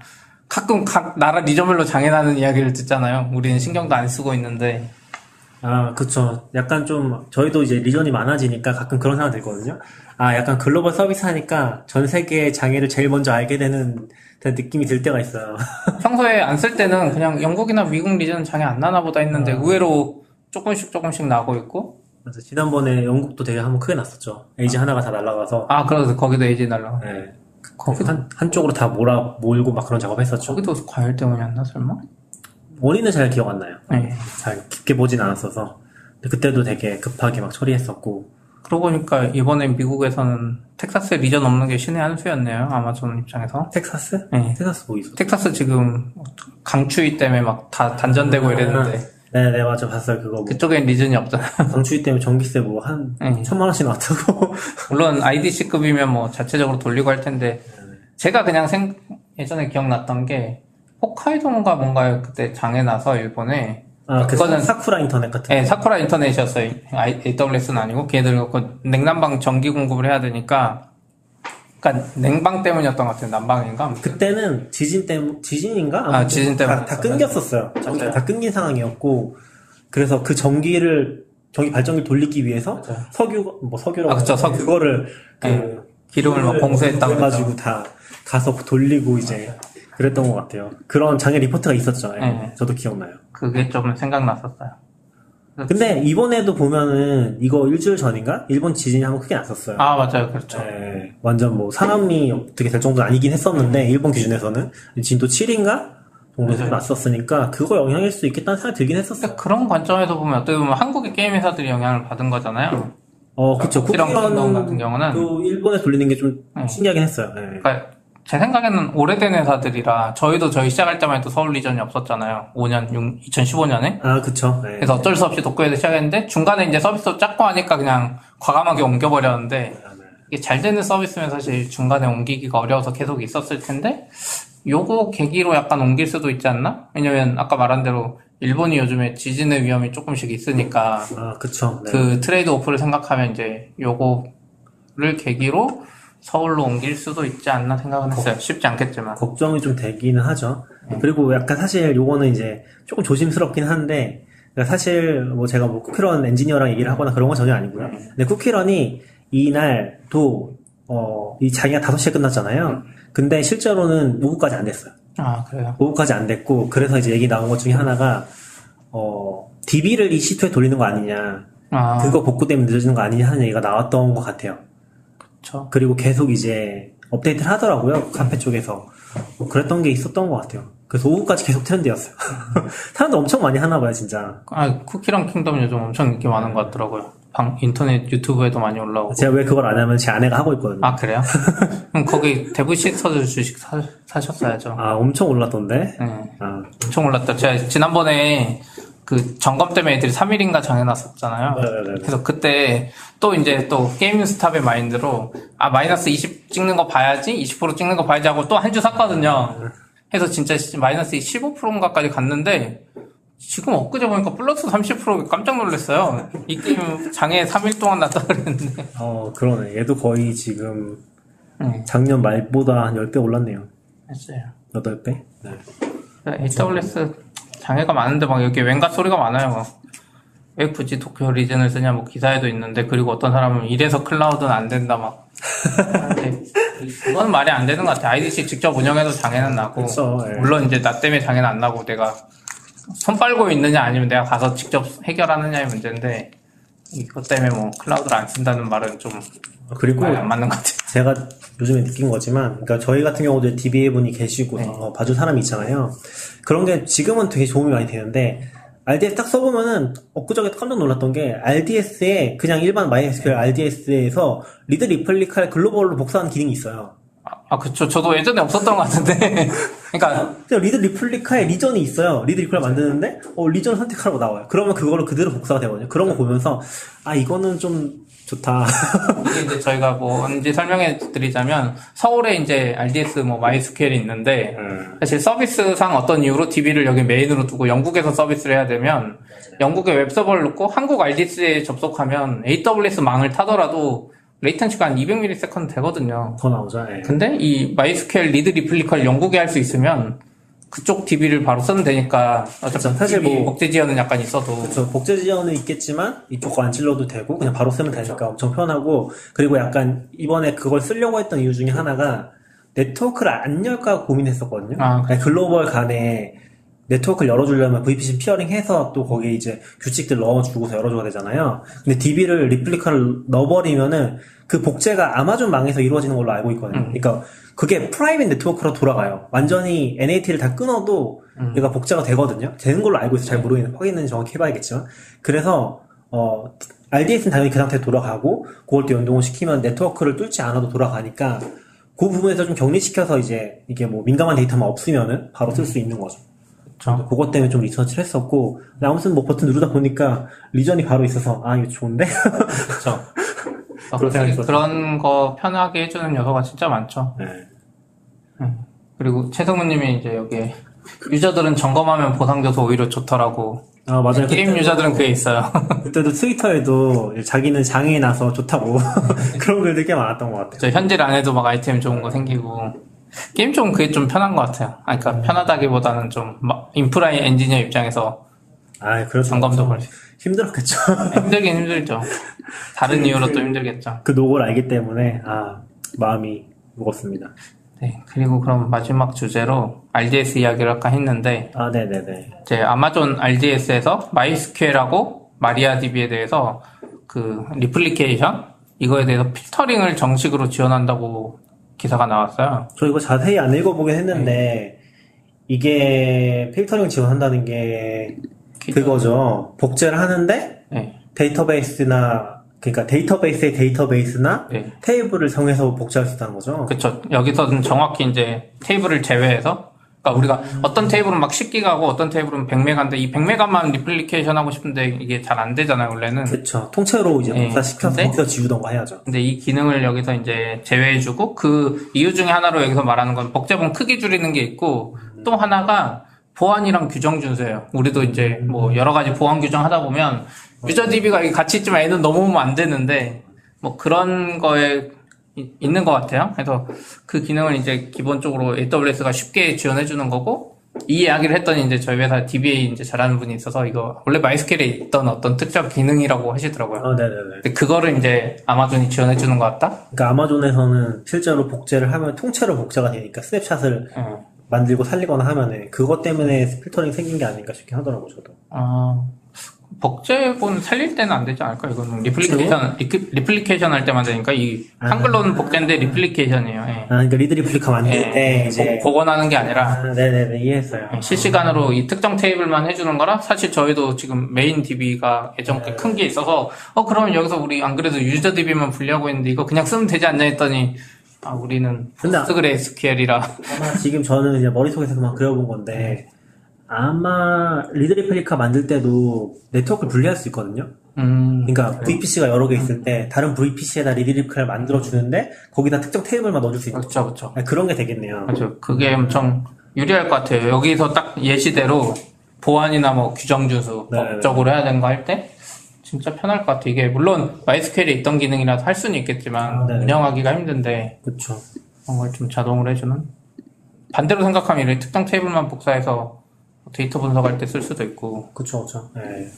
가끔 각 나라 리저별로 장애나는 이야기를 듣잖아요. 우리는 신경도 안 쓰고 있는데 아, 그쵸. 약간 좀, 저희도 이제 리전이 많아지니까 가끔 그런 생각 들거든요. 아, 약간 글로벌 서비스 하니까 전 세계의 장애를 제일 먼저 알게 되는 느낌이 들 때가 있어요. 평소에 안 쓸 때는 그냥 영국이나 미국 region은 장애 안 나나 보다 했는데 의외로 조금씩 조금씩 나고 있고 맞아. 지난번에 영국도 되게 한번 크게 났었죠. AZ 하나가 다 날아가서. 아 그래서 거기도 AZ 날라 네. 거기도 한, 한쪽으로 다 몰아, 몰고 막 그런 작업 했었죠. 저기도 과열 때문이었나 설마? 원인은 잘 기억 안 나요. 네. 잘 깊게 보진 않았어서. 근데 그때도 되게 급하게 막 처리했었고. 그러고 보니까 이번에 미국에서는 텍사스에 리전 없는 게 신의 한 수였네요. 아마존 입장에서. 텍사스? 네. 텍사스 뭐 있어? 텍사스 지금 강추위 때문에 막 다 단전되고 이랬는데 네 네, 맞아. 봤어요. 그거 뭐. 그쪽엔 리전이 없잖아. 강추위 때문에 전기세 뭐 한 네. 천만 원씩 나왔다고. 물론 IDC급이면 뭐 자체적으로 돌리고 할 텐데 제가 그냥 생 예전에 기억났던 게 홋카이도인가 뭔가 그때 장애 나서 일본에 아, 그 그거는- 사쿠라 인터넷 같은 네, 사쿠라 인터넷이었어요. AWS는 아니고 걔네들 그 냉난방 전기 공급을 해야 되니까 그러니까 냉방 때문이었던 것 같아요. 난방인가? 아무튼. 그때는 지진 때문 지진인가? 아, 지진 때문에 다, 다. 끊겼었어요. 전기가 다 끊긴 상황이었고 그래서 그 전기를 전기 발전기를 돌리기 위해서 맞아요. 석유 뭐 석유라고 아, 그쵸. 석유. 그거를 그 네. 기름을 막 공수했다고 해가지고 다 가서 돌리고 이제 그랬던 것 같아요. 그런 장애 리포트가 있었죠. 예. 네. 저도 기억나요. 그게 좀 생각났었어요. 근데 이번에도 보면은 이거 일주일 전인가 일본 지진이 한번 크게 났었어요. 아 맞아요, 그렇죠. 네, 완전 뭐 사람이 어떻게 될 정도는 아니긴 했었는데 일본 기준에서는 진도 7인가 정도에서. 났었으니까 그거 영향일 수 있겠다는 생각이 들긴 했었어요. 그런 관점에서 보면 어떻게 보면 한국의 게임 회사들이 영향을 받은 거잖아요. 어, 그쵸. 쿠키런 킹덤 쿠키런 같은 경우는 또 일본에 돌리는 게좀 네. 신기하긴 했어요. 네. 그러니까 제 생각에는 오래된 회사들이라 저희도 저희 시작할 때만 해도 서울 region이 없었잖아요. 5년, 2015년에. 아, 그쵸. 네. 그래서 어쩔 수 없이 도쿄에서 시작했는데 중간에 이제 서비스도 작고 하니까 그냥 과감하게 옮겨버렸는데 이게 잘 되는 서비스면 사실 중간에 옮기기가 어려워서 계속 있었을 텐데 요거 계기로 약간 옮길 수도 있지 않나? 왜냐면 아까 말한 대로 일본이 요즘에 지진의 위험이 조금씩 있으니까 아, 그쵸. 네. 그 trade off를 생각하면 이제 요거를 계기로 서울로 옮길 수도 있지 않나 생각은 했어요. 쉽지 않겠지만. 걱정이 좀 되기는 하죠. 그리고 약간 사실 요거는 이제 조금 조심스럽긴 한데, 그러니까 사실 뭐 제가 뭐 쿠키런 엔지니어랑 얘기를 하거나 그런 건 전혀 아니고요. 근데 쿠키런이 이날도, 어, 이 자기가 5시에 끝났잖아요. 근데 실제로는 오후까지 안 됐어요. 아, 그래요? 오후까지 안 됐고, 그래서 이제 얘기 나온 것 중에 하나가, 어, DB를 이 시트에 돌리는 거 아니냐. 아, 그거 복구 때문에 늦어지는 거 아니냐 하는 얘기가 나왔던 것 같아요. 그쵸. 그리고 계속 이제 업데이트를 하더라고요. 카페 쪽에서. 뭐 그랬던 게 있었던 것 같아요. 그래서 오후까지 계속 트렌드였어요. 사람들 엄청 많이 하나 봐요, 진짜. 아, 쿠키랑 킹덤 요즘 엄청 인기 많은 것 같더라고요. 방, 인터넷 유튜브에도 많이 올라오고. 제가 왜 그걸 안 하면 제 아내가 하고 있거든요. 아, 그래요? 그럼 거기 데브시스터즈 주식 사, 사셨어야죠. 아, 엄청 올랐던데? 네. 아, 엄청 올랐다. 제가 지난번에 그 점검 때문에 애들이 3일인가 정해놨었잖아요. 네네네. 그래서 그때 또 이제 또 GameStop의 마인드로 아 마이너스 20 찍는 거 봐야지 20% 찍는 거 봐야지 하고 또 한 주 샀거든요. 해서 진짜 마이너스 15%인가까지 갔는데 지금 엊그제 보니까 플러스 30% 깜짝 놀랐어요. 이 게임 장애 3일 동안 났다 그랬는데. 어, 그러네. 얘도 거의 지금 네, 작년 말보다 한 10배 올랐네요. 했어요. 8배? 네. AWS 장애가 많은데 막 여기 왠가 소리가 많아요. 막. 왜 굳이 도쿄 리전을 쓰냐 뭐 기사에도 있는데 그리고 어떤 사람은 이래서 클라우드는 안 된다 막. 그건 말이 안 되는 것 같아. IDC 직접 운영해도 장애는 나고 그쵸, 예. 물론 이제 나 때문에 장애는 안 나고 내가 손 빨고 있느냐 아니면 내가 가서 직접 해결하느냐의 문제인데 이것 때문에 뭐 클라우드를 안 쓴다는 말은 좀 아, 그리고 안 맞는 것 같아. 제가 요즘에 느낀 거지만, 그러니까 저희 같은 경우도 DBA 분이 계시고 네. 어, 봐줄 사람이 있잖아요. 그런 게 지금은 되게 도움이 많이 되는데 RDS 딱 써보면은 엊그저께 깜짝 놀랐던 게 RDS에 그냥 일반 MySQL RDS에서 read replica를 글로벌로 복사하는 기능이 있어요. 아, 아, 그쵸. 저도 예전에 없었던 것 같은데. 그러니까 read replica에 region이 있어요. read replica 만드는데 어, region을 선택하라고 나와요. 그러면 그거를 그대로 복사가 되거든요. 그런 거 보면서 아 이거는 좀 좋다. 이게 이제 저희가 뭐 언제 설명해 드리자면 서울에 이제 RDS 뭐 MySQL이 있는데 사실 서비스상 어떤 이유로 DB를 여기 메인으로 두고 영국에서 서비스를 해야 되면 영국에 웹 서버를 놓고 한국 RDS에 접속하면 AWS 망을 타더라도 latency가 한 200ms 되거든요. 더 나오죠. 예. 근데 이 MySQL read replica를 영국에 할 수 있으면 그쪽 DB를 바로 쓰면 되니까 어차피 사실 DB 뭐- 복제 지연은 약간 있어도 저 복제 지연은 있겠지만 이쪽 거 안 찔러도 되고 그냥 바로 쓰면 되니까 엄청 편하고 그리고 약간 이번에 그걸 쓰려고 했던 이유 중에 하나가 네트워크를 안 열까 고민했었거든요. 아, 아니, 글로벌 간에 네트워크를 열어주려면 VPC peering 해서 또 거기에 이제 규칙들 넣어주고서 열어줘야 되잖아요. 근데 DB를 replica를 넣어버리면은 그 복제가 아마존 망에서 이루어지는 걸로 알고 있거든요. 그러니까 그게 private 네트워크로 돌아가요. 완전히 NAT를 다 끊어도 얘가 복제가 되거든요. 되는 걸로 알고 있어요. 잘 모르겠는데 확인은 정확히 해봐야겠지만. 그래서 어 RDS는 당연히 그 상태에 돌아가고 그걸 또 연동을 시키면 네트워크를 뚫지 않아도 돌아가니까 그 부분에서 좀 격리시켜서 이제 이게 뭐 민감한 데이터만 없으면은 바로 쓸 수 있는 거죠. 그렇죠. 그것 때문에 좀 리서치를 했었고 아무튼 뭐 버튼 누르다 보니까 region이 바로 있어서 아 이거 좋은데 그렇죠. 그런. 그런 거 편하게 해주는 요소가 진짜 많죠. 네. 그리고 최성우님이 이제 여기에 유저들은 점검하면 보상줘서 오히려 좋더라고. 아 맞아요 게임 그때도- 유저들은 그게 있어요. 그때도 트위터에도 자기는 장애에 나서 좋다고 그런 글들 꽤 많았던 것 같아요 저 현질 안 해도 막 아이템 좋은 거 생기고 게임 좀 그게 좀 편한 것 같아요. 아, 그러니까 편하다기보다는 좀 막 인프라 엔지니어 입장에서 아 그렇죠 점검도 걸 수 힘들었겠죠 힘들긴 힘들죠. 다른 이유로 또 힘들겠죠. 그 노고를 알기 때문에 아 마음이 무겁습니다 네, 그리고 그럼 마지막 주제로 RDS 이야기를 아까 했는데 아 네네네. 이제 아마존 RDS에서 MySQL하고 MariaDB에 대해서 그 replication? 이거에 대해서 필터링을 정식으로 지원한다고 기사가 나왔어요. 저 이거 자세히 안 읽어보긴 했는데 이게 필터링 지원한다는 게 그거죠. 복제를 하는데 네, 데이터베이스나 그러니까 데이터베이스의 데이터베이스나 네. 테이블을 정해서 복제할 수 있다는 거죠. 그렇죠. 여기서는 정확히 이제 테이블을 제외해서 그러니까 우리가 어떤 테이블은 막 10기가고 어떤 테이블은 100메가인데 이 100메가만 replication 하고 싶은데 이게 잘 안 되잖아요, 원래는. 그렇죠. 통째로 이제 네. 복사시켜서 근데- 거기서 지우던가 해야죠. 근데 이 기능을 여기서 이제 제외해 주고 그 이유 중에 하나로 여기서 말하는 건 복제본 크기 줄이는 게 있고 또 하나가 보안이랑 규정 준수예요. 우리도 이제 뭐 여러 가지 보안 규정 하다 보면 유저 DB가 같이 있지만 얘는 넘어오면 안 되는데 뭐 그런 거에 이- 있는 것 같아요. 그래서 그 기능을 이제 기본적으로 AWS가 쉽게 지원해 주는 거고 이 이야기를 했더니 이제 저희 회사 DBA 이제 잘하는 분이 있어서 이거 원래 MySQL에 있던 어떤 특정 기능이라고 하시더라고요. 어, 네네네. 근데 그거를 이제 아마존이 지원해 주는 것 같다? 그러니까 아마존에서는 실제로 복제를 하면 통째로 복제가 되니까 snapshot을 어. 만들고 살리거나 하면은 그것 때문에 필터링 생긴 게 아닐까 싶긴 하더라고 저도. 아, 복제본 살릴 때는 안 되지 않을까? 이거는 replication, repl- replication 할 때만 되니까 이 한글로는 복제인데 replication이에요. 예. 아, 그러니까 read replica 만들 예, 때 이제. 복- 복원하는 게 아니라. 아, 네네네 이해했어요. 예, 실시간으로 이 특정 테이블만 해주는 거라 사실 저희도 지금 메인 DB가 예전 꽤 큰 게 있어서 어 그러면 여기서 우리 안 그래도 유저 DB만 분리하고 있는데 이거 그냥 쓰면 되지 않냐 했더니 아 우리는 근데 아- PostgreSQL이라. 아마 지금 저는 이제 머릿속에서만 그려본 건데 아마 read replica 만들 때도 네트워크를 분리할 수 있거든요. 음 그러니까 VPC가 여러 개 있을 때 다른 VPC에다 read replica를 만들어 주는데 거기다 특정 테이블만 넣어줄 수 있는 그렇죠 그렇죠 아, 그런 게 되겠네요. 맞아요. 그게 엄청 유리할 것 같아요. 여기서 딱 예시대로 보안이나 뭐 규정 준수 네, 법적으로 해야 되는 거 할 때 진짜 편할 것 같아요. 이게 물론 MySQL에 있던 기능이라서 할 수는 있겠지만 네. 운영하기가 힘든데 그렇죠. 그런 걸 좀 자동으로 해주는 반대로 생각하면 이렇게 특정 테이블만 복사해서 데이터 분석할 때 쓸 수도 있고 그렇죠, 그렇죠. 네.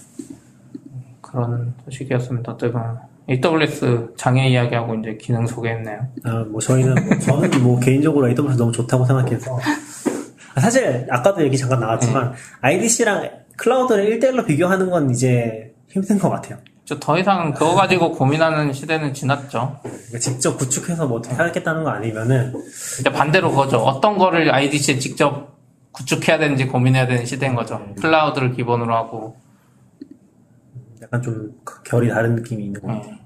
그런 소식이었습니다. 어떻게 AWS 장애 이야기하고 이제 기능 소개했네요. 아, 뭐 저희는 뭐, 저는 뭐 개인적으로 AWS 너무 좋다고 생각해서 아, 사실 아까도 얘기 잠깐 나왔지만 IDC랑 클라우드를 1대1로 비교하는 건 이제 힘든 것 같아요. 저더 이상 그거 가지고 고민하는 시대는 지났죠. 그러니까 직접 구축해서 뭐 어떻게 하겠다는 거 아니면은 이제 반대로 그거죠. 어떤 거를 IDC에 직접 구축해야 되는지 고민해야 되는 시대인 거죠. 클라우드를 기본으로 하고. 약간 좀 결이 다른 느낌이 있는 것 같아요. 네.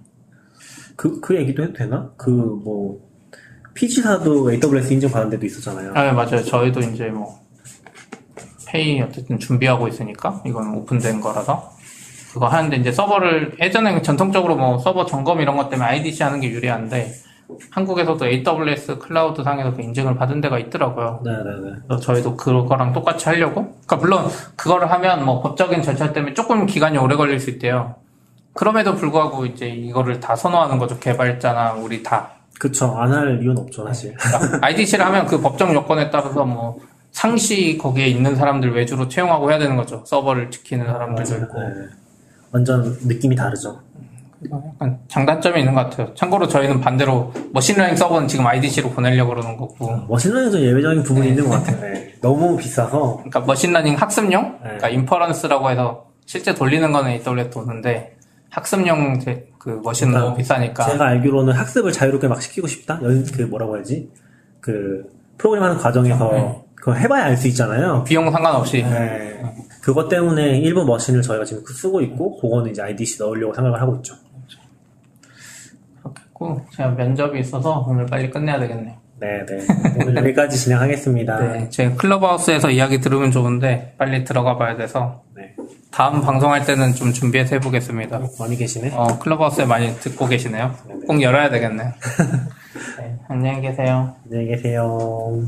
그, 그 얘기도 해도 되나? 그, 뭐, PG사도 AWS 인증 받은 데도 있었잖아요. 아, 네, 맞아요. 저희도 이제 뭐, 페이 어쨌든 준비하고 있으니까, 이건 오픈된 거라서. 그거 하는데 이제 서버를, 예전에 전통적으로 뭐 서버 점검 이런 것 때문에 IDC 하는 게 유리한데, 한국에서도 AWS 클라우드 상에서 그 인증을 받은 데가 있더라고요. 네네네. 그래서 저희도 그거랑 똑같이 하려고. 그러니까 물론 그거를 하면 뭐 법적인 절차 때문에 조금 기간이 오래 걸릴 수 있대요. 그럼에도 불구하고 이제 이거를 다 선호하는 거죠. 개발자나 우리 다. 그쵸. 안 할 이유는 없죠, 사실. 그러니까 IDC를 하면 그 법정 요건에 따라서 뭐 상시 거기에 있는 사람들 외주로 채용하고 해야 되는 거죠. 서버를 지키는 사람들도 있고. 네. 완전 느낌이 다르죠. 그래서 약간 장단점이 있는 것 같아요. 참고로 저희는 반대로 machine learning 서버는 지금 IDC로 보내려고 그러는 거고. machine learning은 좀 예외적인 부분이 있는 것 같아요. 네. 너무 비싸서. 그러니까 machine learning 학습용, 네. 그러니까 inference라고 해서 실제 돌리는 거는 AWS 도는데 학습용 제- 그 machine은 그러니까 너무 비싸니까 제가 알기로는 학습을 자유롭게 막 시키고 싶다? 연, 그 뭐라고 해야지? 그, 프로그램 하는 과정에서 네. 그거 해봐야 알 수 있잖아요. 비용 상관없이 네. 그것 때문에 일부 머신을 저희가 지금 쓰고 있고, 그거는 이제 IDC 넣으려고 생각을 하고 있죠. 했고 제가 면접이 있어서 오늘 빨리 끝내야 되겠네요. 네 네. 오늘 여기까지 진행하겠습니다. 네, 제 클럽하우스에서 이야기 들으면 좋은데 빨리 들어가 봐야 돼서 네. 다음 방송할 때는 좀 준비해서 해보겠습니다. 많이 계시네. 어, 클럽하우스에 많이 듣고 계시네요. 꼭 열어야 되겠네요. 네, 안녕히 계세요. 안녕히 계세요.